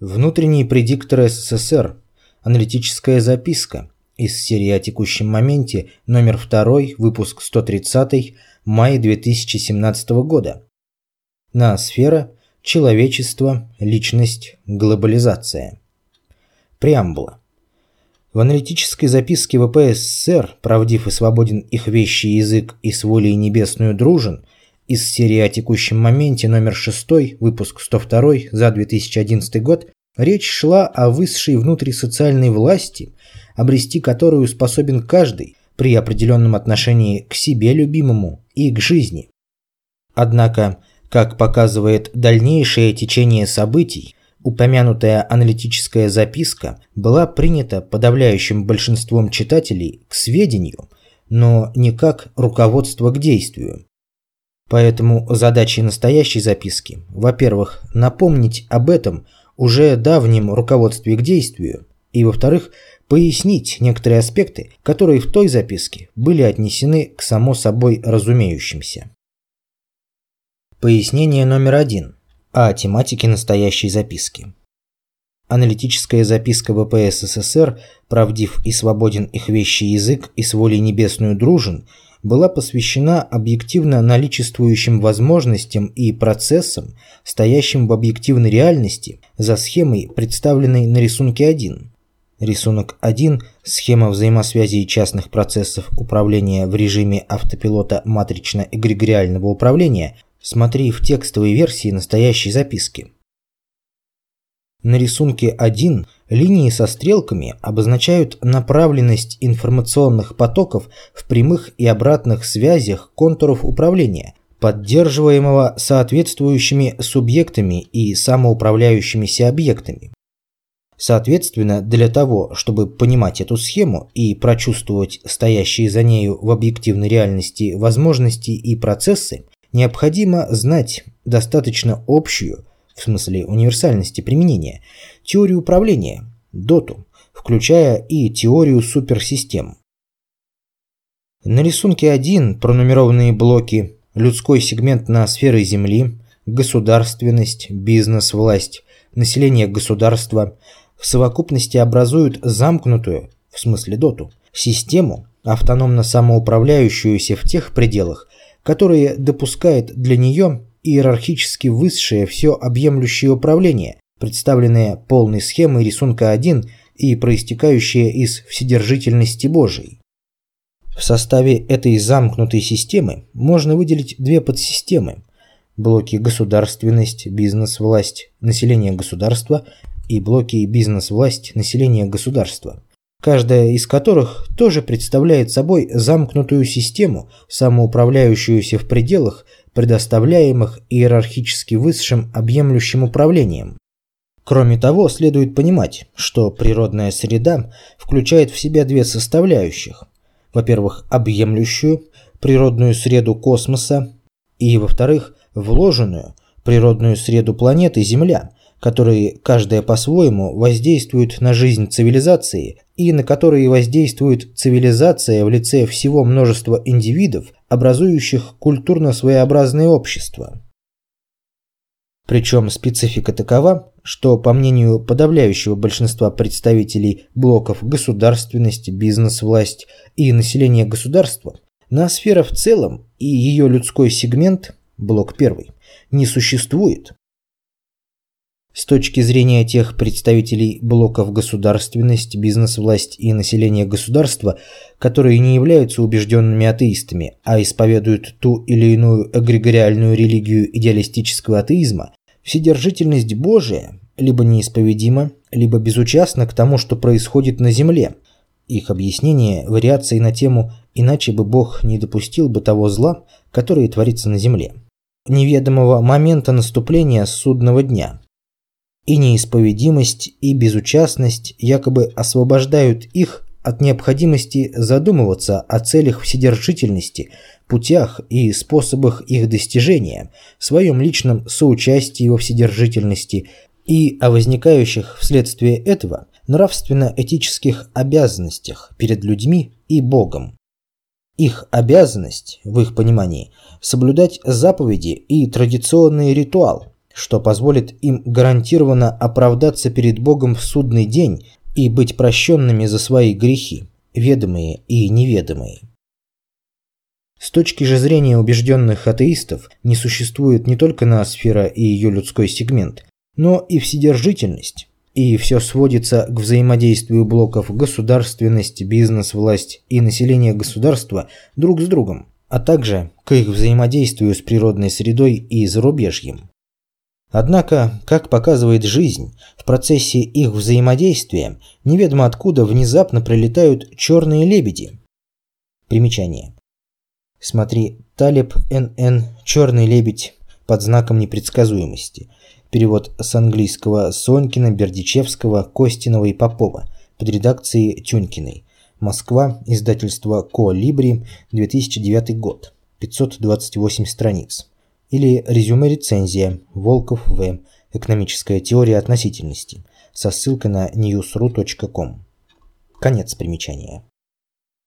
Внутренний предиктор СССР. Аналитическая записка. Из серии о текущем моменте, номер 2, выпуск 130, май 2017 года. Ноосфера, человечество, личность, глобализация. Преамбула. В аналитической записке ВПССР «Правдив и свободен их вещи язык и с волей небесную дружен» из серии о текущем моменте номер 6, выпуск 102 за 2011 год, речь шла о высшей внутрисоциальной власти, обрести которую способен каждый при определенном отношении к себе любимому и к жизни. Однако, как показывает дальнейшее течение событий, упомянутая аналитическая записка была принята подавляющим большинством читателей к сведению, но не как руководство к действию. Поэтому задачей настоящей записки, во-первых, напомнить об этом уже давнем руководстве к действию, и, во-вторых, пояснить некоторые аспекты, которые в той записке были отнесены к само собой разумеющимся. Пояснение номер один о тематике настоящей записки. Аналитическая записка ВПС СССР «Правдив и свободен их вещи язык и с волей небесную дружен» была посвящена объективно наличествующим возможностям и процессам, стоящим в объективной реальности за схемой, представленной на рисунке 1. Рисунок 1 – схема взаимосвязи частных процессов управления в режиме автопилота матрично-эгрегориального управления. Смотри в текстовой версии настоящей записки. На рисунке 1 линии со стрелками обозначают направленность информационных потоков в прямых и обратных связях контуров управления, поддерживаемого соответствующими субъектами и самоуправляющимися объектами. Соответственно, для того, чтобы понимать эту схему и прочувствовать стоящие за нею в объективной реальности возможности и процессы, необходимо знать достаточно общую, в смысле универсальности применения, теорию управления, доту, включая и теорию суперсистем. На рисунке 1 пронумерованные блоки людской сегмент на сферы Земли, государственность, бизнес-власть, население государства в совокупности образуют замкнутую, в смысле доту, систему, автономно самоуправляющуюся в тех пределах, которые допускает для нее иерархически высшее все объемлющее управление, представленное полной схемой рисунка 1 и проистекающее из вседержительности Божией. В составе этой замкнутой системы можно выделить две подсистемы – блоки государственность, бизнес-власть, население государства и блоки бизнес-власть, население государства каждая из которых тоже представляет собой замкнутую систему, самоуправляющуюся в пределах, предоставляемых иерархически высшим объемлющим управлением. Кроме того, следует понимать, что природная среда включает в себя две составляющих. Во-первых, объемлющую, природную среду космоса, и, во-вторых, вложенную, природную среду планеты Земля, которые каждая по-своему воздействуют на жизнь цивилизации и на которые воздействует цивилизация в лице всего множества индивидов, образующих культурно своеобразное общество. Причем специфика такова, что, по мнению подавляющего большинства представителей блоков государственность, бизнес-власть и население государства, ноосфера в целом и ее людской сегмент, блок первый, не существует. С точки зрения тех представителей блоков государственность, бизнес-власть и население государства, которые не являются убежденными атеистами, а исповедуют ту или иную эгрегориальную религию идеалистического атеизма, вседержительность Божия либо неисповедима, либо безучастна к тому, что происходит на земле. Их объяснение – вариации на тему «иначе бы Бог не допустил бы того зла, которое творится на земле» неведомого момента наступления судного дня, и неисповедимость, и безучастность якобы освобождают их от необходимости задумываться о целях вседержительности, путях и способах их достижения, своем личном соучастии во вседержительности и о возникающих вследствие этого нравственно-этических обязанностях перед людьми и Богом. Их обязанность, в их понимании, соблюдать заповеди и традиционный ритуал, что позволит им гарантированно оправдаться перед Богом в судный день и быть прощенными за свои грехи, ведомые и неведомые. С точки же зрения убежденных атеистов не существует не только ноосфера и ее людской сегмент, но и вседержительность, и все сводится к взаимодействию блоков государственность, бизнес, власть и население государства друг с другом, а также к их взаимодействию с природной средой и зарубежьем. Однако, как показывает жизнь, в процессе их взаимодействия неведомо откуда внезапно прилетают черные лебеди. Примечание. Смотри, Талеб Н.Н. «Черный лебедь» под знаком непредсказуемости. Перевод с английского Сонькина, Бердичевского, Костинова и Попова под редакцией Тюнькиной. Москва, издательство Ко Либри, 2009 год, 528 страниц. Или резюме-рецензия Волков В. Экономическая теория относительности со ссылкой на newsru.com. Конец примечания.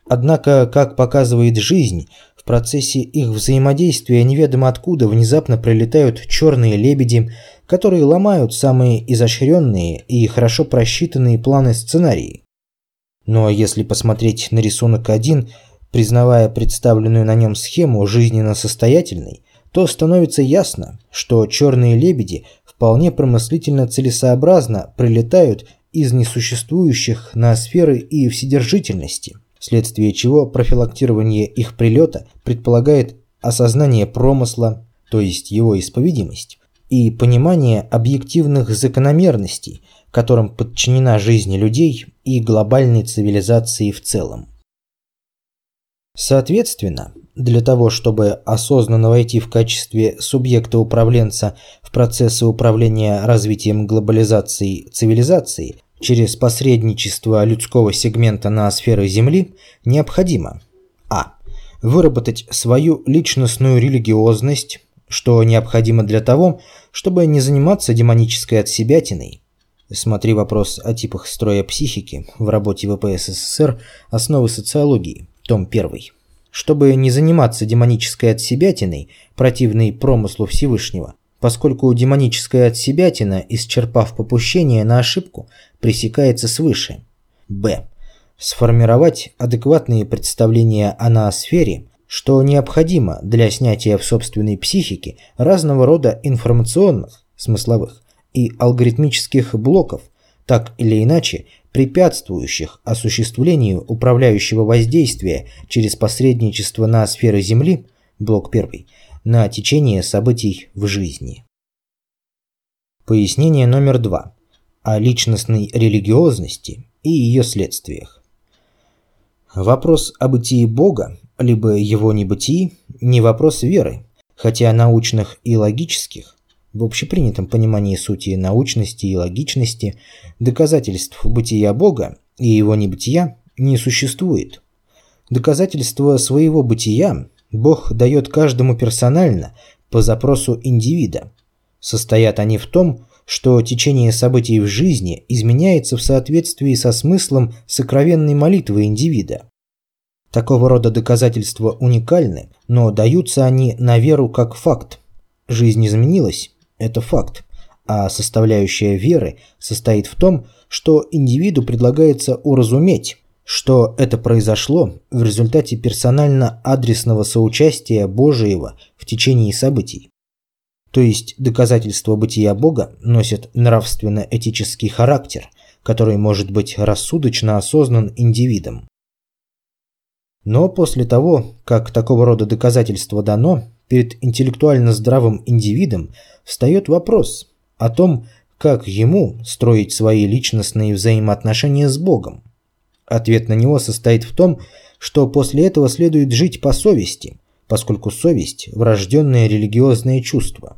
Однако, как показывает жизнь, в процессе их взаимодействия неведомо откуда внезапно прилетают черные лебеди, которые ломают самые изощренные и хорошо просчитанные планы сценарии. Но если посмотреть на рисунок 1, признавая представленную на нем схему жизненно состоятельной, то становится ясно, что черные лебеди вполне промыслительно целесообразно прилетают из несуществующих ноосферы и вседержительности – вследствие чего профилактирование их прилета предполагает осознание промысла, то есть его исповедимость, и понимание объективных закономерностей, которым подчинена жизнь людей и глобальной цивилизации в целом. Соответственно, для того, чтобы осознанно войти в качестве субъекта-управленца в процессы управления развитием глобализации цивилизации, через посредничество людского сегмента на сферы Земли необходимо а. выработать свою личностную религиозность, что необходимо для того, чтобы не заниматься демонической отсебятиной. Смотри вопрос о типах строя психики в работе ВПС СССР «Основы социологии», том 1. Чтобы не заниматься демонической отсебятиной, противной промыслу Всевышнего, поскольку демоническая отсебятина, исчерпав попущение на ошибку, пресекается свыше. Б. Сформировать адекватные представления о ноосфере, что необходимо для снятия в собственной психике разного рода информационных, смысловых и алгоритмических блоков, так или иначе препятствующих осуществлению управляющего воздействия через посредничество на сферы Земли, блок 1, на течение событий в жизни. Пояснение номер два. О личностной религиозности и ее следствиях. Вопрос о бытии Бога, либо его небытии, не вопрос веры, хотя научных и логических, в общепринятом понимании сути научности и логичности, доказательств бытия Бога и его небытия не существует. Доказательства своего бытия Бог дает каждому персонально по запросу индивида. Состоят они в том, что течение событий в жизни изменяется в соответствии со смыслом сокровенной молитвы индивида. Такого рода доказательства уникальны, но даются они на веру как факт. Жизнь изменилась – это факт, а составляющая веры состоит в том, что индивиду предлагается уразуметь, что это произошло в результате персонально-адресного соучастия Божиего в течение событий. То есть доказательства бытия Бога носят нравственно-этический характер, который может быть рассудочно осознан индивидом. Но после того, как такого рода доказательство дано, перед интеллектуально здравым индивидом встает вопрос о том, как ему строить свои личностные взаимоотношения с Богом. Ответ на него состоит в том, что после этого следует жить по совести, поскольку совесть – врожденное религиозное чувство.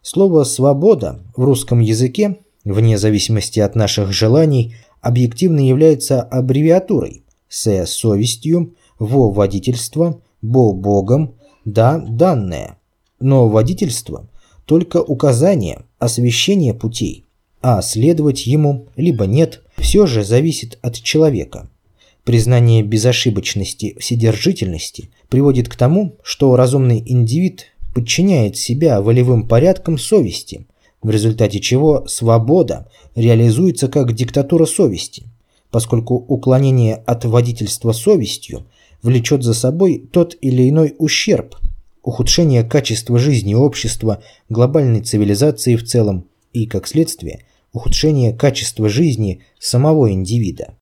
Слово «свобода» в русском языке, вне зависимости от наших желаний, объективно является аббревиатурой «с» – совестью, «во» – водительство, «бо» – богом, «да» – данное. Но водительство – только указание, освещение путей, а следовать ему либо нет – все же зависит от человека. Признание безошибочности вседержительности приводит к тому, что разумный индивид подчиняет себя волевым порядкам совести, в результате чего свобода реализуется как диктатура совести, поскольку уклонение от водительства совестью влечет за собой тот или иной ущерб, ухудшение качества жизни общества, глобальной цивилизации в целом и, как следствие, ухудшение качества жизни самого индивида.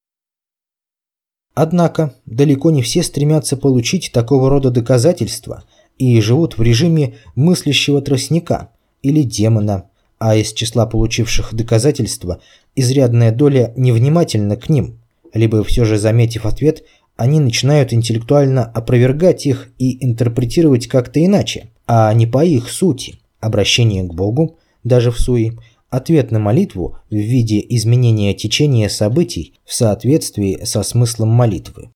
Однако далеко не все стремятся получить такого рода доказательства и живут в режиме мыслящего тростника или демона, а из числа получивших доказательства изрядная доля невнимательна к ним, либо все же заметив ответ, они начинают интеллектуально опровергать их и интерпретировать как-то иначе, а не по их сути. Обращение к Богу, даже в суе, ответ на молитву в виде изменения течения событий в соответствии со смыслом молитвы.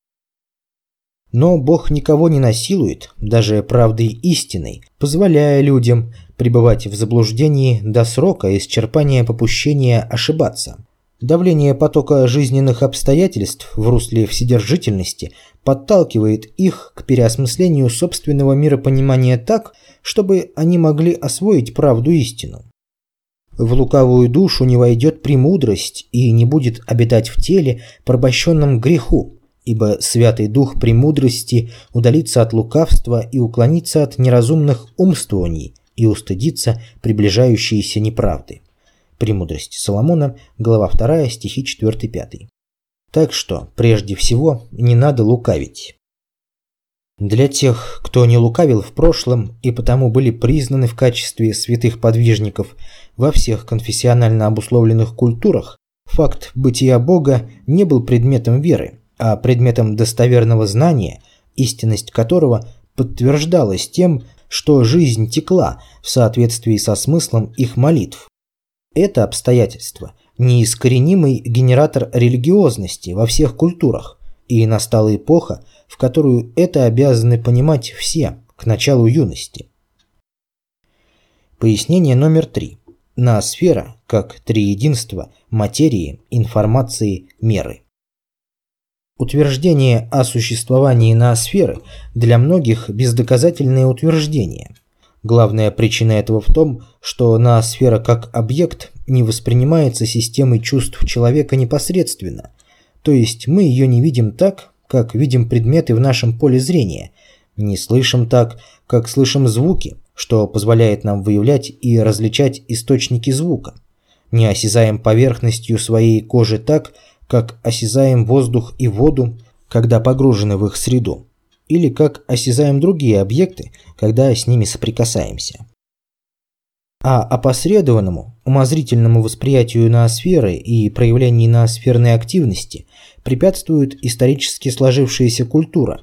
Но Бог никого не насилует, даже правдой истиной, позволяя людям пребывать в заблуждении до срока исчерпания попущения ошибаться. Давление потока жизненных обстоятельств в русле вседержительности подталкивает их к переосмыслению собственного миропонимания так, чтобы они могли освоить правду истину. В лукавую душу не войдет премудрость и не будет обитать в теле, порабощенном греху, ибо Святый Дух премудрости удалится от лукавства и уклонится от неразумных умствований и устыдится приближающейся неправды. Премудрость Соломона, глава 2, стихи 4-5. Так что, прежде всего, не надо лукавить. Для тех, кто не лукавил в прошлом и потому были признаны в качестве святых подвижников во всех конфессионально обусловленных культурах, факт бытия Бога не был предметом веры, а предметом достоверного знания, истинность которого подтверждалась тем, что жизнь текла в соответствии со смыслом их молитв. Это обстоятельство – неискоренимый генератор религиозности во всех культурах, и настала эпоха, в которую это обязаны понимать все к началу юности. Пояснение номер три. Ноосфера как триединство материи, информации, меры. Утверждение о существовании ноосферы для многих бездоказательное утверждение. Главная причина этого в том, что ноосфера как объект не воспринимается системой чувств человека непосредственно, то есть мы ее не видим так, как видим предметы в нашем поле зрения, не слышим так, как слышим звуки, что позволяет нам выявлять и различать источники звука, не осязаем поверхностью своей кожи так, как осязаем воздух и воду, когда погружены в их среду, или как осязаем другие объекты, когда с ними соприкасаемся. А опосредованному, умозрительному восприятию ноосферы и проявлению ноосферной активности препятствует исторически сложившаяся культура.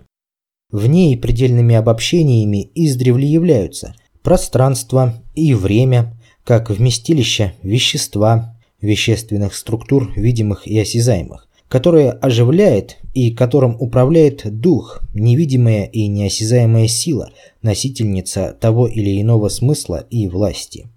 В ней предельными обобщениями издревле являются пространство и время, как вместилище вещества, вещественных структур, видимых и осязаемых, которое оживляет и которым управляет дух, невидимая и неосязаемая сила, носительница того или иного смысла и власти.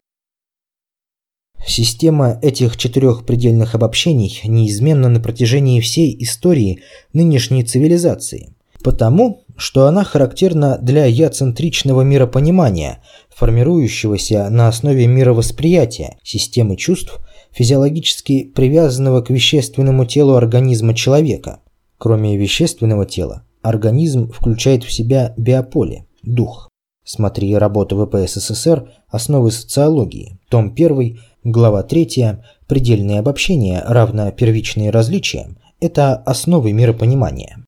Система этих четырех предельных обобщений неизменна на протяжении всей истории нынешней цивилизации, потому что она характерна для яцентричного миропонимания, формирующегося на основе мировосприятия, системы чувств, физиологически привязанного к вещественному телу организма человека. Кроме вещественного тела, организм включает в себя биополе, дух. Смотри работу ВПС СССР «Основы социологии», том 1, Глава 3. Предельные обобщения равно первичные различия – это основы миропонимания.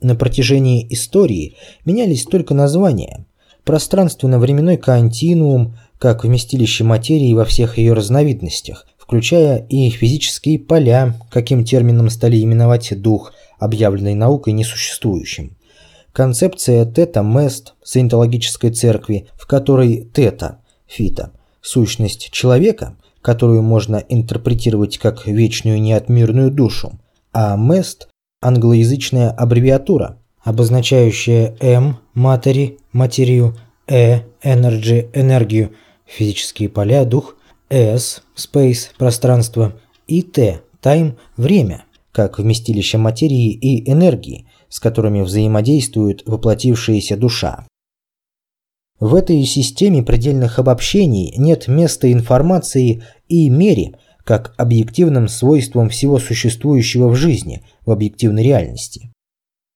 На протяжении истории менялись только названия. Пространственно-временной континуум, как вместилище материи во всех ее разновидностях, включая и физические поля, каким термином стали именовать дух, объявленный наукой несуществующим. Концепция тета-мест саентологической церкви, в которой тета, фита – сущность человека, которую можно интерпретировать как вечную неотмирную душу, а MEST – англоязычная аббревиатура, обозначающая M – матери, материю, E – energy, энергию, физические поля, дух, S – space, пространство и T – time, время, как вместилище материи и энергии, с которыми взаимодействует воплотившаяся душа. В этой системе предельных обобщений нет места информации и мере, как объективным свойствам всего существующего в жизни, в объективной реальности.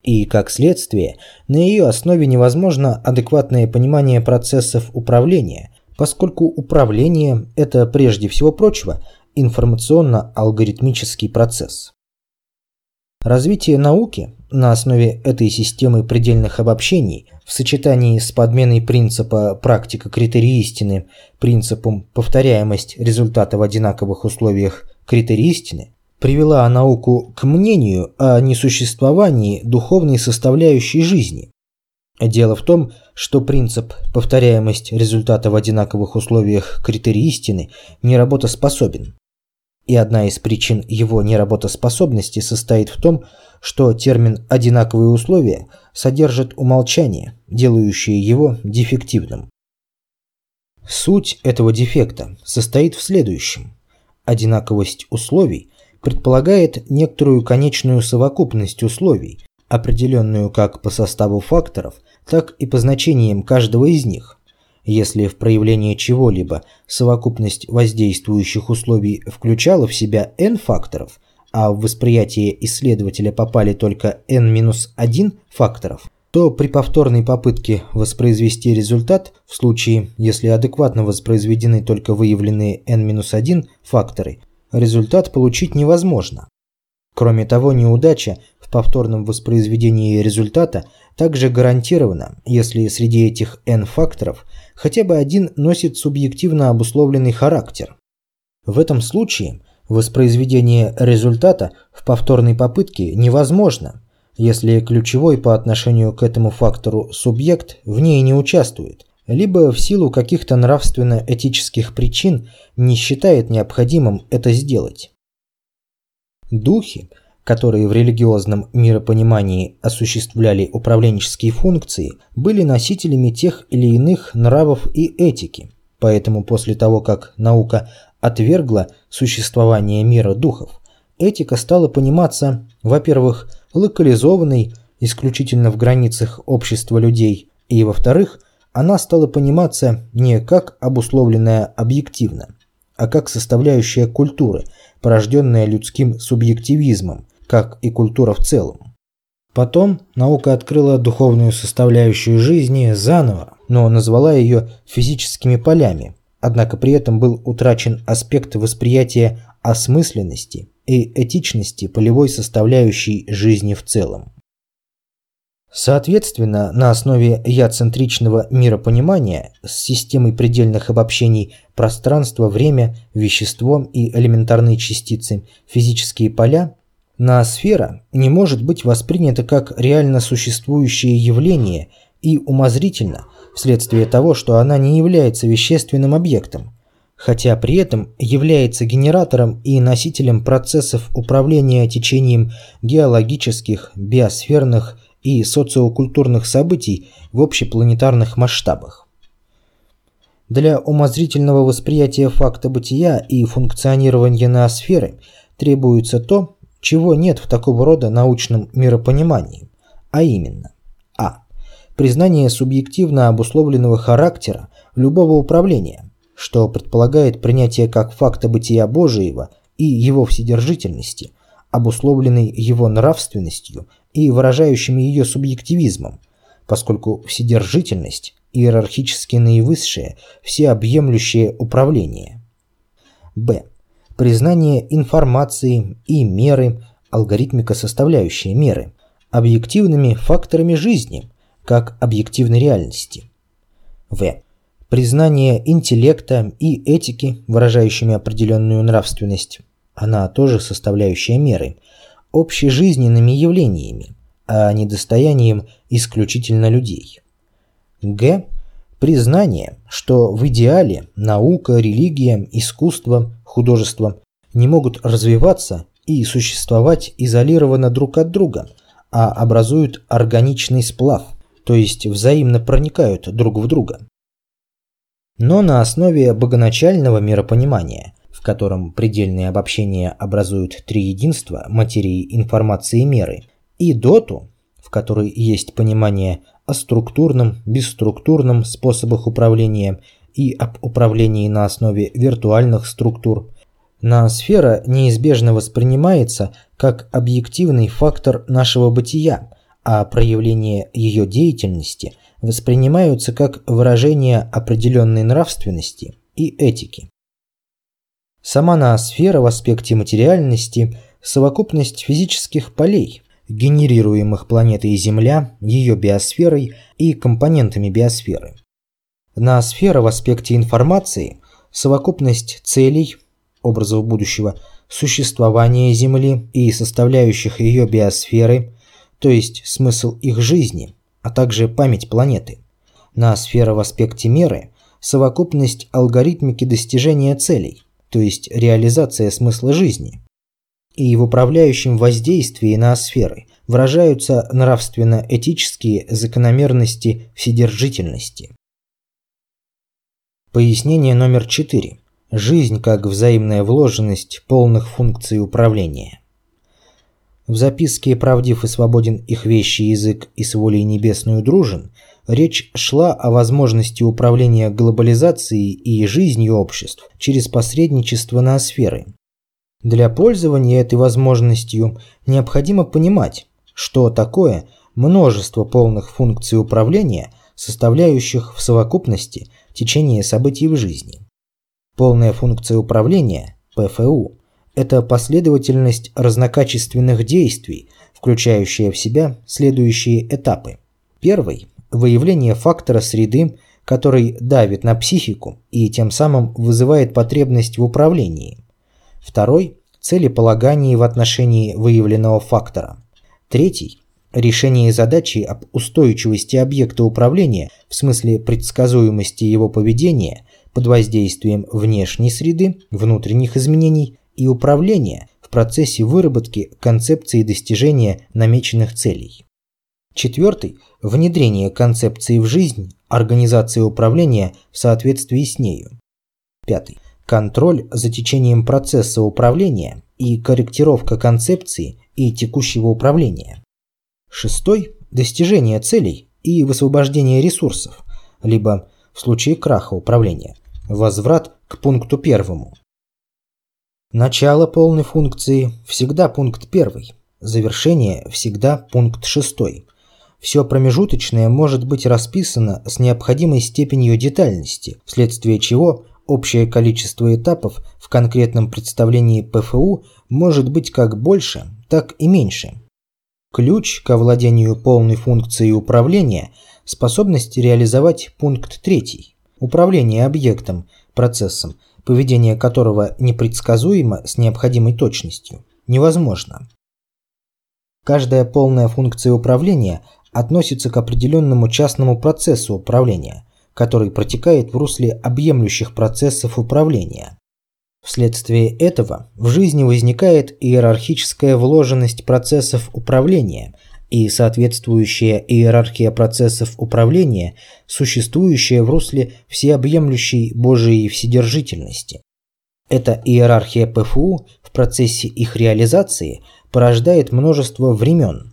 И, как следствие, на ее основе невозможно адекватное понимание процессов управления, поскольку управление – это, прежде всего прочего, информационно-алгоритмический процесс. Развитие науки на основе этой системы предельных обобщений в сочетании с подменой принципа практика критерий истины принципом повторяемость результата в одинаковых условиях критерий истины привела науку к мнению о несуществовании духовной составляющей жизни. Дело в том, что принцип повторяемость результата в одинаковых условиях критерий истины не работоспособен. И одна из причин его неработоспособности состоит в том, что термин «одинаковые условия» содержит умолчание, делающее его дефективным. Суть этого дефекта состоит в следующем. Одинаковость условий предполагает некоторую конечную совокупность условий, определенную как по составу факторов, так и по значениям каждого из них – если в проявление чего-либо совокупность воздействующих условий включала в себя n факторов, а в восприятие исследователя попали только n-1 факторов, то при повторной попытке воспроизвести результат, в случае, если адекватно воспроизведены только выявленные n-1 факторы, результат получить невозможно. Кроме того, неудача в повторном воспроизведении результата также гарантирована, если среди этих n факторов хотя бы один носит субъективно обусловленный характер. В этом случае воспроизведение результата в повторной попытке невозможно, если ключевой по отношению к этому фактору субъект в ней не участвует, либо в силу каких-то нравственно-этических причин не считает необходимым это сделать. Духи – которые в религиозном миропонимании осуществляли управленческие функции, были носителями тех или иных нравов и этики. Поэтому после того, как наука отвергла существование мира духов, этика стала пониматься, во-первых, локализованной исключительно в границах общества людей, и, во-вторых, она стала пониматься не как обусловленная объективно, а как составляющая культуры, порожденная людским субъективизмом, как и культура в целом. Потом наука открыла духовную составляющую жизни заново, но назвала ее физическими полями, однако при этом был утрачен аспект восприятия осмысленности и этичности полевой составляющей жизни в целом. Соответственно, на основе я-центричного миропонимания с системой предельных обобщений пространство, время, вещество и элементарные частицы, физические поля Ноосфера не может быть воспринята как реально существующее явление и умозрительно, вследствие того, что она не является вещественным объектом, хотя при этом является генератором и носителем процессов управления течением геологических, биосферных и социокультурных событий в общепланетарных масштабах. Для умозрительного восприятия факта бытия и функционирования ноосферы требуется то, чего нет в такого рода научном миропонимании, а именно а. Признание субъективно обусловленного характера любого управления, что предполагает принятие как факта бытия Божиего и его вседержительности, обусловленной его нравственностью и выражающими ее субъективизмом, поскольку вседержительность – иерархически наивысшее, всеобъемлющее управление. Б признание информации и меры, алгоритмика составляющие меры, объективными факторами жизни, как объективной реальности. В. Признание интеллекта и этики, выражающими определенную нравственность, она тоже составляющая меры, общежизненными явлениями, а не достоянием исключительно людей. Г Признание, что в идеале наука, религия, искусство, художество не могут развиваться и существовать изолированно друг от друга, а образуют органичный сплав, то есть взаимно проникают друг в друга. Но на основе богоначального миропонимания, в котором предельные обобщения образуют три единства материи, информации и меры, и доту, в которой есть понимание о структурном, бесструктурном способах управления и об управлении на основе виртуальных структур. Ноосфера неизбежно воспринимается как объективный фактор нашего бытия, а проявления ее деятельности воспринимаются как выражение определенной нравственности и этики. Сама ноосфера в аспекте материальности – совокупность физических полей, генерируемых планетой Земля, ее биосферой и компонентами биосферы. Ноосфера в аспекте информации – совокупность целей, образов будущего, существования Земли и составляющих ее биосферы, то есть смысл их жизни, а также память планеты. Ноосфера в аспекте меры – совокупность алгоритмики достижения целей, то есть реализация смысла жизни. И в управляющем воздействии на сферы выражаются нравственно-этические закономерности вседержительности. Пояснение номер 4. Жизнь как взаимная вложенность полных функций управления. В записке «Правдив и свободен их вещи язык и с волей небесную дружен» речь шла о возможности управления глобализацией и жизнью обществ через посредничество на сферы. Для пользования этой возможностью необходимо понимать, что такое множество полных функций управления, составляющих в совокупности течение событий в жизни. Полная функция управления, ПФУ, это последовательность разнокачественных действий, включающая в себя следующие этапы. Первый – выявление фактора среды, который давит на психику и тем самым вызывает потребность в управлении. Второй – целеполагание в отношении выявленного фактора. Третий – решение задачи об устойчивости объекта управления в смысле предсказуемости его поведения под воздействием внешней среды, внутренних изменений и управления в процессе выработки концепции достижения намеченных целей. Четвертый – внедрение концепции в жизнь, организация управления в соответствии с нею. Пятый – контроль за течением процесса управления и корректировка концепции и текущего управления. Шестой – достижение целей и высвобождение ресурсов, либо, в случае краха управления, возврат к пункту первому – Начало полной функции всегда пункт первый, завершение всегда пункт шестой. Все промежуточное может быть расписано с необходимой степенью детальности, вследствие чего общее количество этапов в конкретном представлении ПФУ может быть как больше, так и меньше. Ключ к овладению полной функцией управления – способность реализовать пункт третий – управление объектом, процессом – поведение которого непредсказуемо с необходимой точностью, невозможно. Каждая полная функция управления относится к определенному частному процессу управления, который протекает в русле объемлющих процессов управления. Вследствие этого в жизни возникает иерархическая вложенность процессов управления и соответствующая иерархия процессов управления, существующая в русле всеобъемлющей Божией вседержительности. Эта иерархия ПФУ в процессе их реализации порождает множество времен.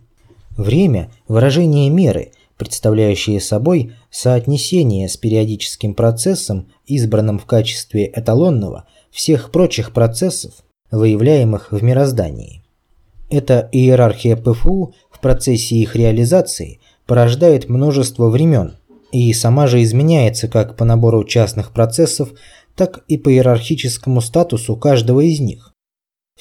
Время – выражение меры, представляющее собой соотнесение с периодическим процессом, избранным в качестве эталонного, всех прочих процессов, выявляемых в мироздании. Эта иерархия ПФУ процессе их реализации порождает множество времен и сама же изменяется как по набору частных процессов, так и по иерархическому статусу каждого из них.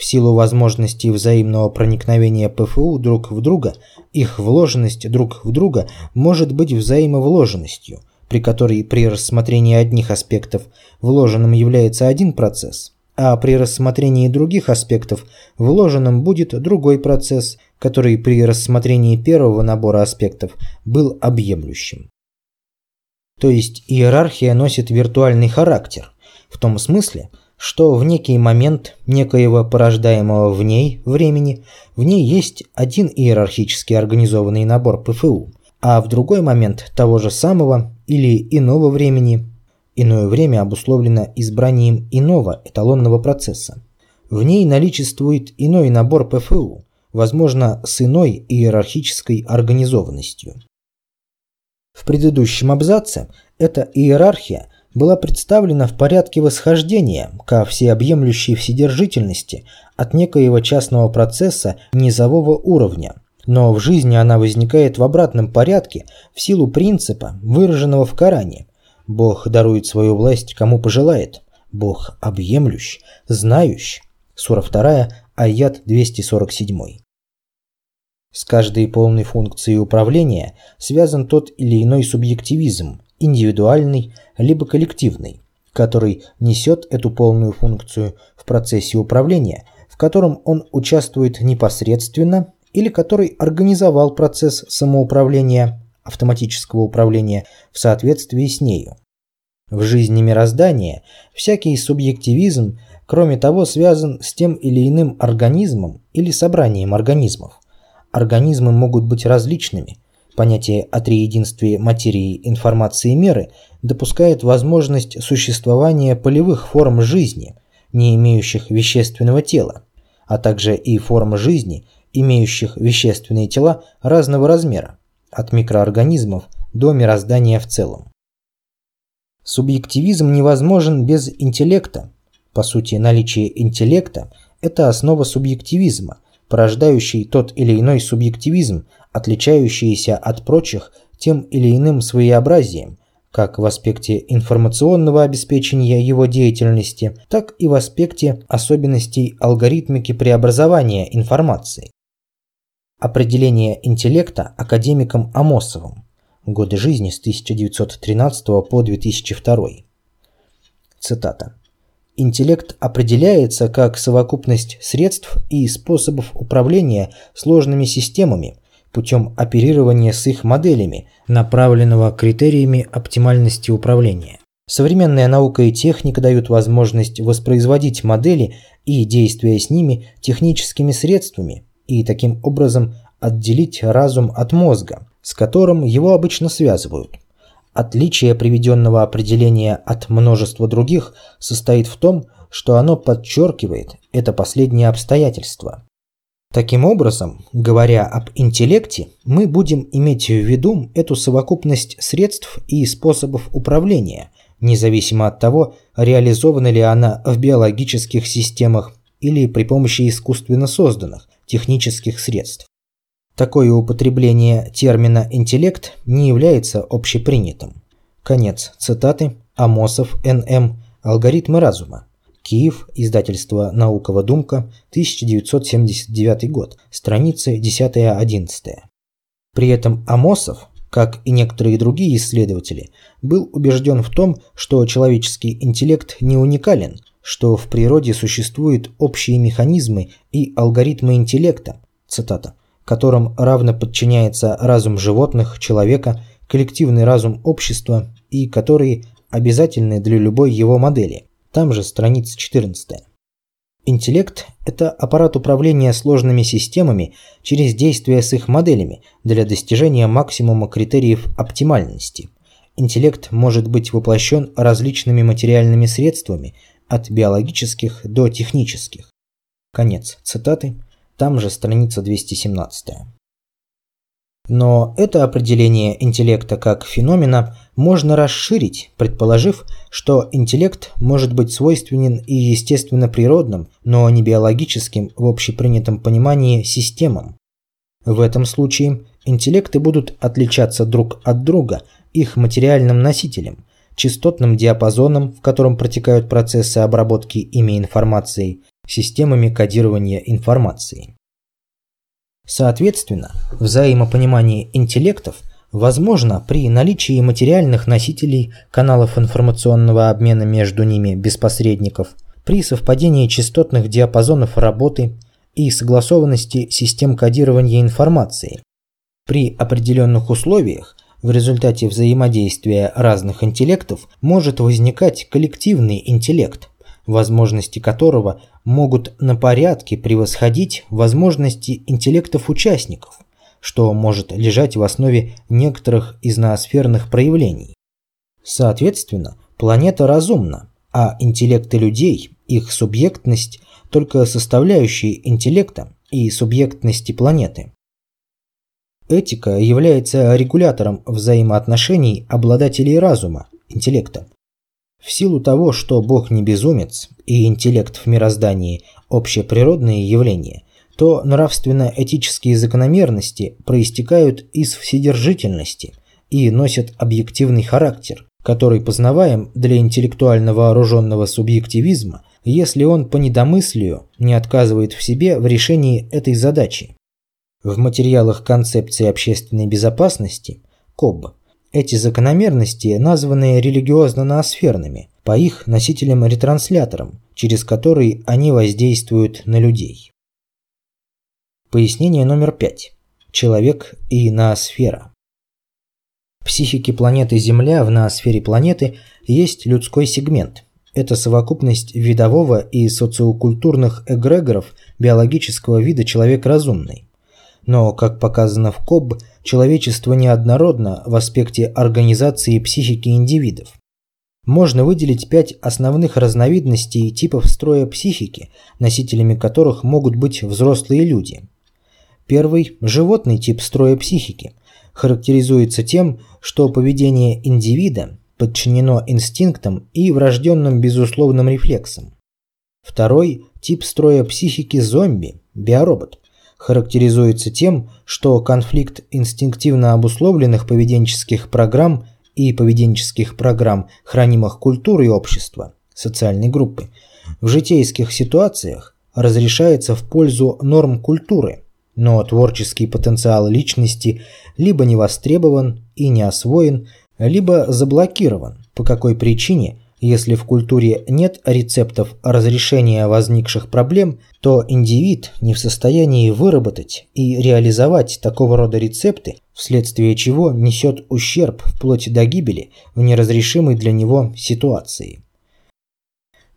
В силу возможности взаимного проникновения ПФУ друг в друга, их вложенность друг в друга может быть взаимовложенностью, при которой при рассмотрении одних аспектов вложенным является один процесс, а при рассмотрении других аспектов вложенным будет другой процесс – который при рассмотрении первого набора аспектов был объемлющим. То есть иерархия носит виртуальный характер, в том смысле, что в некий момент некоего порождаемого в ней времени в ней есть один иерархически организованный набор ПФУ, а в другой момент того же самого или иного времени иное время обусловлено избранием иного эталонного процесса. В ней наличествует иной набор ПФУ, возможно, с иной иерархической организованностью. В предыдущем абзаце эта иерархия была представлена в порядке восхождения ко всеобъемлющей вседержительности от некоего частного процесса низового уровня. Но в жизни она возникает в обратном порядке в силу принципа, выраженного в Коране. Бог дарует свою власть кому пожелает. Бог объемлющ, знающ. Сура 2, аят 247. С каждой полной функцией управления связан тот или иной субъективизм, индивидуальный либо коллективный, который несет эту полную функцию в процессе управления, в котором он участвует непосредственно или который организовал процесс самоуправления, автоматического управления в соответствии с нею. В жизни мироздания всякий субъективизм, кроме того, связан с тем или иным организмом или собранием организмов. Организмы могут быть различными. Понятие о триединстве материи, информации и меры допускает возможность существования полевых форм жизни, не имеющих вещественного тела, а также и форм жизни, имеющих вещественные тела разного размера, от микроорганизмов до мироздания в целом. Субъективизм невозможен без интеллекта. По сути, наличие интеллекта – это основа субъективизма, порождающий тот или иной субъективизм, отличающийся от прочих тем или иным своеобразием, как в аспекте информационного обеспечения его деятельности, так и в аспекте особенностей алгоритмики преобразования информации. Определение интеллекта академиком Амосовым. Годы жизни с 1913 по 2002. Цитата. Интеллект определяется как совокупность средств и способов управления сложными системами путем оперирования с их моделями, направленного критериями оптимальности управления. Современная наука и техника дают возможность воспроизводить модели и действия с ними техническими средствами и таким образом отделить разум от мозга, с которым его обычно связывают. Отличие приведенного определения от множества других состоит в том, что оно подчеркивает это последнее обстоятельство. Таким образом, говоря об интеллекте, мы будем иметь в виду эту совокупность средств и способов управления, независимо от того, реализована ли она в биологических системах или при помощи искусственно созданных технических средств. Такое употребление термина «интеллект» не является общепринятым. Конец цитаты Амосов Н.М. «Алгоритмы разума». Киев, издательство «Наукова думка», 1979 год, страницы 10-11. При этом Амосов, как и некоторые другие исследователи, был убежден в том, что человеческий интеллект не уникален, что в природе существуют общие механизмы и алгоритмы интеллекта, цитата, которым равно подчиняется разум животных, человека, коллективный разум общества и которые обязательны для любой его модели. Там же страница 14. Интеллект – это аппарат управления сложными системами через действие с их моделями для достижения максимума критериев оптимальности. Интеллект может быть воплощен различными материальными средствами, от биологических до технических. Конец цитаты там же страница 217. Но это определение интеллекта как феномена можно расширить, предположив, что интеллект может быть свойственен и естественно природным, но не биологическим в общепринятом понимании системам. В этом случае интеллекты будут отличаться друг от друга их материальным носителем, частотным диапазоном, в котором протекают процессы обработки ими информации, системами кодирования информации. Соответственно, взаимопонимание интеллектов возможно при наличии материальных носителей каналов информационного обмена между ними без посредников, при совпадении частотных диапазонов работы и согласованности систем кодирования информации. При определенных условиях в результате взаимодействия разных интеллектов может возникать коллективный интеллект, возможности которого могут на порядке превосходить возможности интеллектов участников, что может лежать в основе некоторых из ноосферных проявлений. Соответственно, планета разумна, а интеллекты людей, их субъектность только составляющие интеллекта и субъектности планеты. Этика является регулятором взаимоотношений обладателей разума, интеллекта. В силу того, что Бог не безумец и интеллект в мироздании – общеприродные явления, то нравственно-этические закономерности проистекают из вседержительности и носят объективный характер, который познаваем для интеллектуально вооруженного субъективизма, если он по недомыслию не отказывает в себе в решении этой задачи. В материалах концепции общественной безопасности КОБ эти закономерности названы религиозно-ноосферными по их носителям-ретрансляторам, через которые они воздействуют на людей. Пояснение номер пять. Человек и ноосфера. В психике планеты Земля в ноосфере планеты есть людской сегмент. Это совокупность видового и социокультурных эгрегоров биологического вида человек разумный. Но, как показано в КОБ, человечество неоднородно в аспекте организации психики индивидов. Можно выделить пять основных разновидностей типов строя психики, носителями которых могут быть взрослые люди. Первый – животный тип строя психики. Характеризуется тем, что поведение индивида подчинено инстинктам и врожденным безусловным рефлексам. Второй – тип строя психики зомби, биоробот характеризуется тем, что конфликт инстинктивно обусловленных поведенческих программ и поведенческих программ, хранимых культурой общества, социальной группы, в житейских ситуациях разрешается в пользу норм культуры, но творческий потенциал личности либо не востребован и не освоен, либо заблокирован, по какой причине если в культуре нет рецептов разрешения возникших проблем, то индивид не в состоянии выработать и реализовать такого рода рецепты, вследствие чего несет ущерб вплоть до гибели в неразрешимой для него ситуации.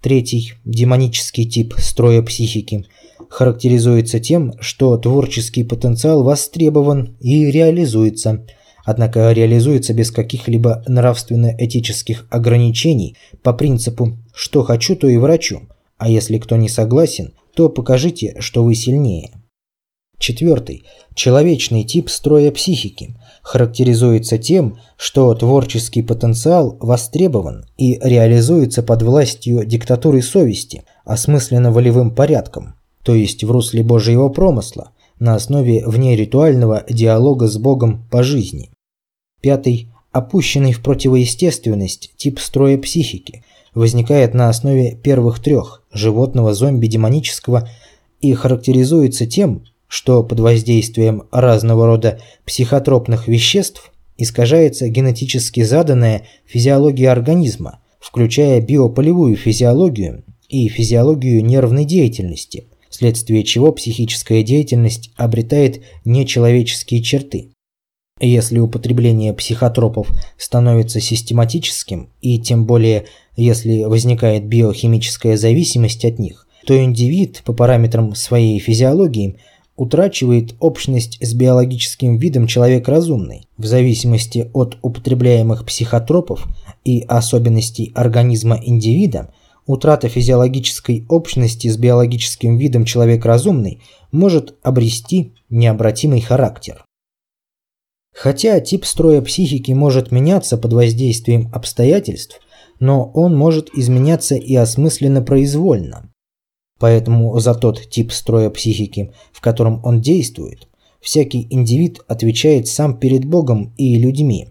Третий, демонический тип строя психики, характеризуется тем, что творческий потенциал востребован и реализуется – однако реализуется без каких-либо нравственно-этических ограничений по принципу «что хочу, то и врачу», а если кто не согласен, то покажите, что вы сильнее. Четвертый. Человечный тип строя психики характеризуется тем, что творческий потенциал востребован и реализуется под властью диктатуры совести, осмысленно волевым порядком, то есть в русле Божьего промысла, на основе внеритуального диалога с Богом по жизни. Пятый, опущенный в противоестественность тип строя психики, возникает на основе первых трех – животного, зомби, демонического – и характеризуется тем, что под воздействием разного рода психотропных веществ искажается генетически заданная физиология организма, включая биополевую физиологию и физиологию нервной деятельности, вследствие чего психическая деятельность обретает нечеловеческие черты. Если употребление психотропов становится систематическим, и тем более если возникает биохимическая зависимость от них, то индивид по параметрам своей физиологии утрачивает общность с биологическим видом человек разумный. В зависимости от употребляемых психотропов и особенностей организма индивида, утрата физиологической общности с биологическим видом человек разумный может обрести необратимый характер. Хотя тип строя психики может меняться под воздействием обстоятельств, но он может изменяться и осмысленно произвольно. Поэтому за тот тип строя психики, в котором он действует, всякий индивид отвечает сам перед Богом и людьми.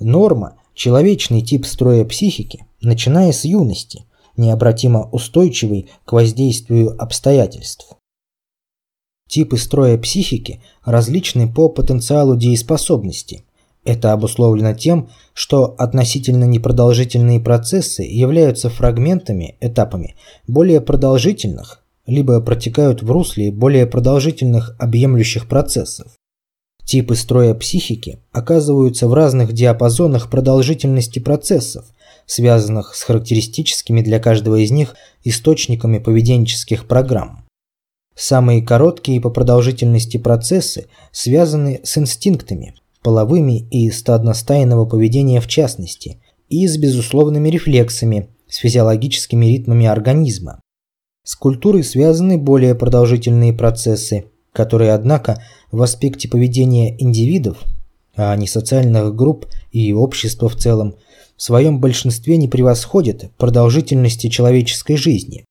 Норма – человечный тип строя психики, начиная с юности, необратимо устойчивый к воздействию обстоятельств. Типы строя психики различны по потенциалу дееспособности. Это обусловлено тем, что относительно непродолжительные процессы являются фрагментами, этапами более продолжительных, либо протекают в русле более продолжительных объемлющих процессов. Типы строя психики оказываются в разных диапазонах продолжительности процессов, связанных с характеристическими для каждого из них источниками поведенческих программ. Самые короткие по продолжительности процессы связаны с инстинктами, половыми и стадностайного поведения в частности, и с безусловными рефлексами, с физиологическими ритмами организма. С культурой связаны более продолжительные процессы, которые, однако, в аспекте поведения индивидов, а не социальных групп и общества в целом, в своем большинстве не превосходят продолжительности человеческой жизни.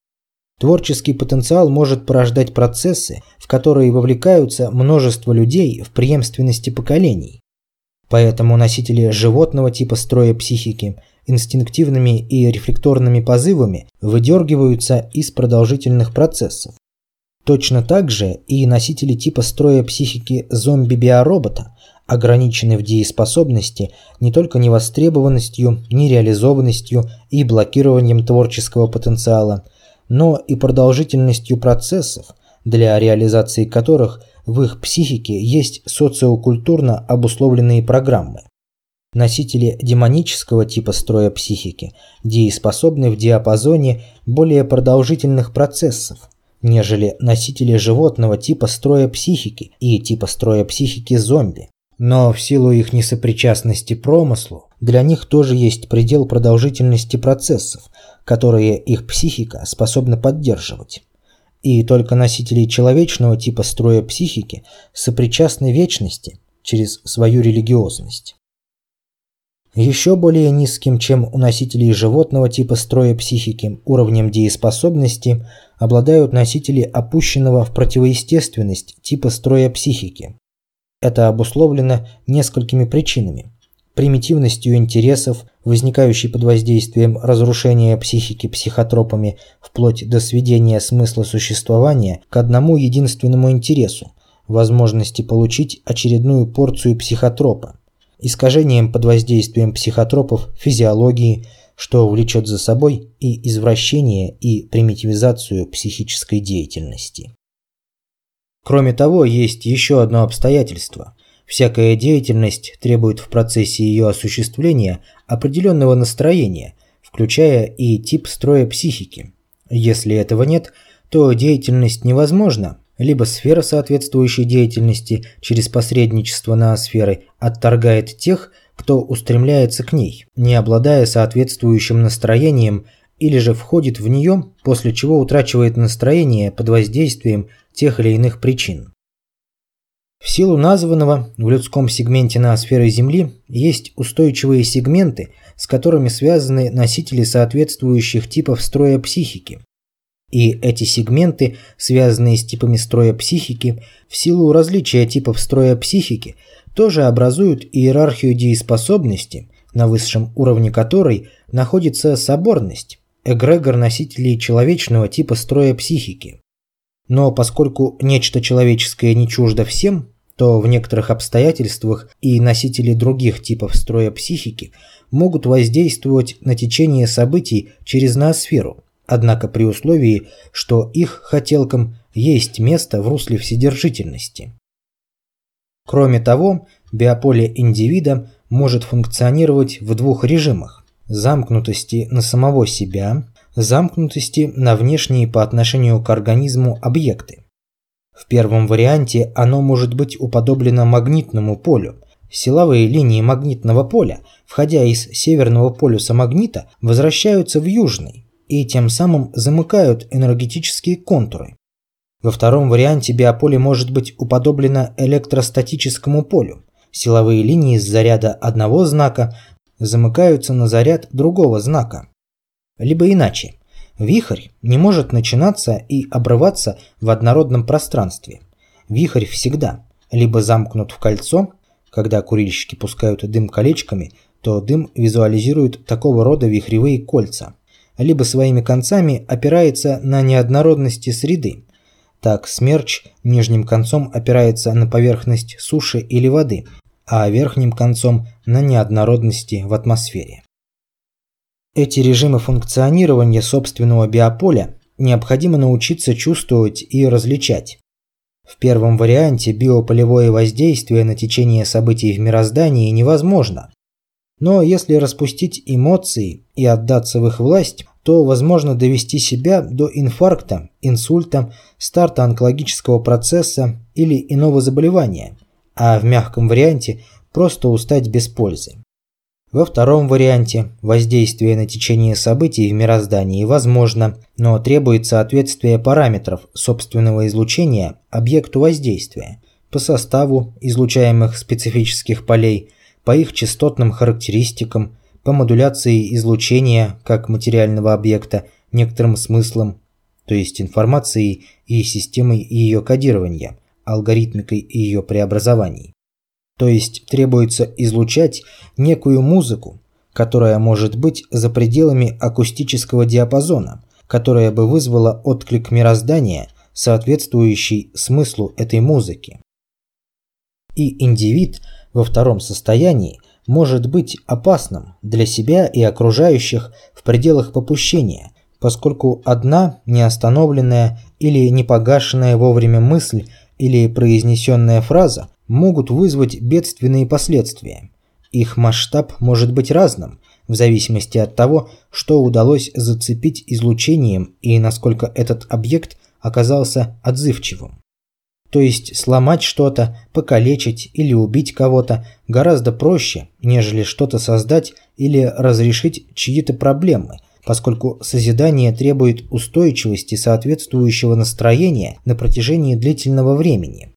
Творческий потенциал может порождать процессы, в которые вовлекаются множество людей в преемственности поколений. Поэтому носители животного типа строя психики инстинктивными и рефлекторными позывами выдергиваются из продолжительных процессов. Точно так же и носители типа строя психики зомби-биоробота ограничены в дееспособности не только невостребованностью, нереализованностью и блокированием творческого потенциала, но и продолжительностью процессов, для реализации которых в их психике есть социокультурно обусловленные программы. Носители демонического типа строя психики дееспособны в диапазоне более продолжительных процессов, нежели носители животного типа строя психики и типа строя психики зомби. Но в силу их несопричастности промыслу, для них тоже есть предел продолжительности процессов, которые их психика способна поддерживать. И только носители человечного типа строя психики сопричастны вечности через свою религиозность. Еще более низким, чем у носителей животного типа строя психики, уровнем дееспособности обладают носители опущенного в противоестественность типа строя психики. Это обусловлено несколькими причинами. Примитивностью интересов, возникающей под воздействием разрушения психики психотропами вплоть до сведения смысла существования к одному единственному интересу – возможности получить очередную порцию психотропа искажением под воздействием психотропов физиологии, что влечет за собой и извращение, и примитивизацию психической деятельности. Кроме того, есть еще одно обстоятельство. Всякая деятельность требует в процессе ее осуществления определенного настроения, включая и тип строя психики. Если этого нет, то деятельность невозможна, либо сфера соответствующей деятельности через посредничество ноосферы отторгает тех, кто устремляется к ней, не обладая соответствующим настроением или же входит в нее, после чего утрачивает настроение под воздействием тех или иных причин. В силу названного в людском сегменте ноосферы Земли есть устойчивые сегменты, с которыми связаны носители соответствующих типов строя психики, и эти сегменты, связанные с типами строя психики, в силу различия типов строя психики, тоже образуют иерархию дееспособности, на высшем уровне которой находится соборность, эгрегор носителей человечного типа строя психики. Но поскольку нечто человеческое не чуждо всем, то в некоторых обстоятельствах и носители других типов строя психики могут воздействовать на течение событий через ноосферу – однако при условии, что их хотелкам есть место в русле вседержительности. Кроме того, биополе индивида может функционировать в двух режимах – замкнутости на самого себя, замкнутости на внешние по отношению к организму объекты. В первом варианте оно может быть уподоблено магнитному полю. Силовые линии магнитного поля, входя из северного полюса магнита, возвращаются в южный, и тем самым замыкают энергетические контуры. Во втором варианте биополе может быть уподоблено электростатическому полю. Силовые линии с заряда одного знака замыкаются на заряд другого знака. Либо иначе. Вихрь не может начинаться и обрываться в однородном пространстве. Вихрь всегда либо замкнут в кольцо, когда курильщики пускают дым колечками, то дым визуализирует такого рода вихревые кольца – либо своими концами опирается на неоднородности среды. Так смерч нижним концом опирается на поверхность суши или воды, а верхним концом на неоднородности в атмосфере. Эти режимы функционирования собственного биополя необходимо научиться чувствовать и различать. В первом варианте биополевое воздействие на течение событий в мироздании невозможно. Но если распустить эмоции и отдаться в их власть, то возможно довести себя до инфаркта, инсульта, старта онкологического процесса или иного заболевания, а в мягком варианте просто устать без пользы. Во втором варианте воздействие на течение событий в мироздании возможно, но требует соответствия параметров собственного излучения объекту воздействия по составу излучаемых специфических полей, по их частотным характеристикам, по модуляции излучения как материального объекта некоторым смыслом, то есть информацией и системой ее кодирования, алгоритмикой ее преобразований. То есть требуется излучать некую музыку, которая может быть за пределами акустического диапазона, которая бы вызвала отклик мироздания, соответствующий смыслу этой музыки. И индивид во втором состоянии может быть опасным для себя и окружающих в пределах попущения, поскольку одна неостановленная или непогашенная вовремя мысль или произнесенная фраза могут вызвать бедственные последствия. Их масштаб может быть разным, в зависимости от того, что удалось зацепить излучением и насколько этот объект оказался отзывчивым. То есть сломать что-то, покалечить или убить кого-то гораздо проще, нежели что-то создать или разрешить чьи-то проблемы, поскольку созидание требует устойчивости соответствующего настроения на протяжении длительного времени.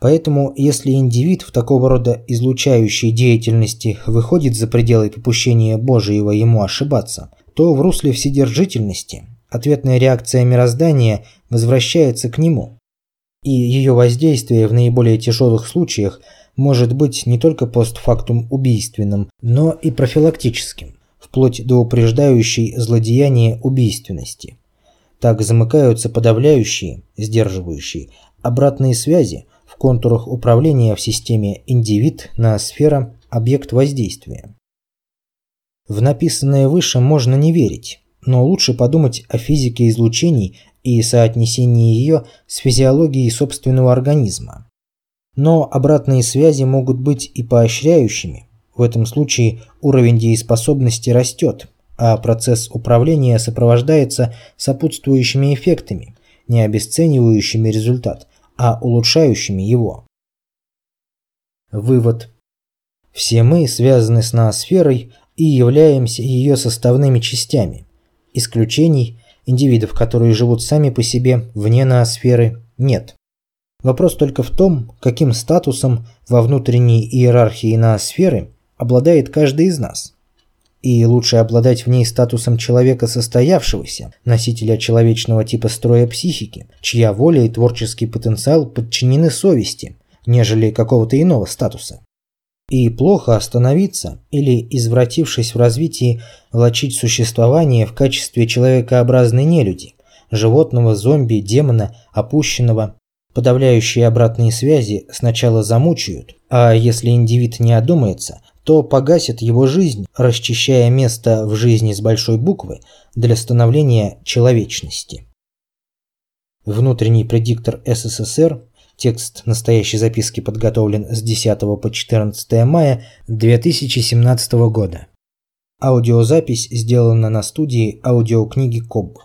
Поэтому, если индивид в такого рода излучающей деятельности выходит за пределы попущения Божьего ему ошибаться, то в русле вседержительности ответная реакция мироздания возвращается к нему. И ее воздействие в наиболее тяжелых случаях может быть не только постфактум убийственным, но и профилактическим, вплоть до упреждающей злодеяние убийственности. Так замыкаются подавляющие, сдерживающие, обратные связи, в контурах управления в системе индивид на сфера объект воздействия. В написанное выше можно не верить, но лучше подумать о физике излучений и соотнесении ее с физиологией собственного организма. Но обратные связи могут быть и поощряющими. В этом случае уровень дееспособности растет, а процесс управления сопровождается сопутствующими эффектами, не обесценивающими результат, а улучшающими его. Вывод. Все мы связаны с ноосферой и являемся ее составными частями. Исключений, индивидов, которые живут сами по себе вне ноосферы, нет. Вопрос только в том, каким статусом во внутренней иерархии ноосферы обладает каждый из нас и лучше обладать в ней статусом человека состоявшегося, носителя человечного типа строя психики, чья воля и творческий потенциал подчинены совести, нежели какого-то иного статуса. И плохо остановиться или, извратившись в развитии, влачить существование в качестве человекообразной нелюди, животного, зомби, демона, опущенного. Подавляющие обратные связи сначала замучают, а если индивид не одумается, то погасит его жизнь, расчищая место в жизни с большой буквы для становления человечности. Внутренний предиктор СССР, текст настоящей записки подготовлен с 10 по 14 мая 2017 года. Аудиозапись сделана на студии аудиокниги КОБ.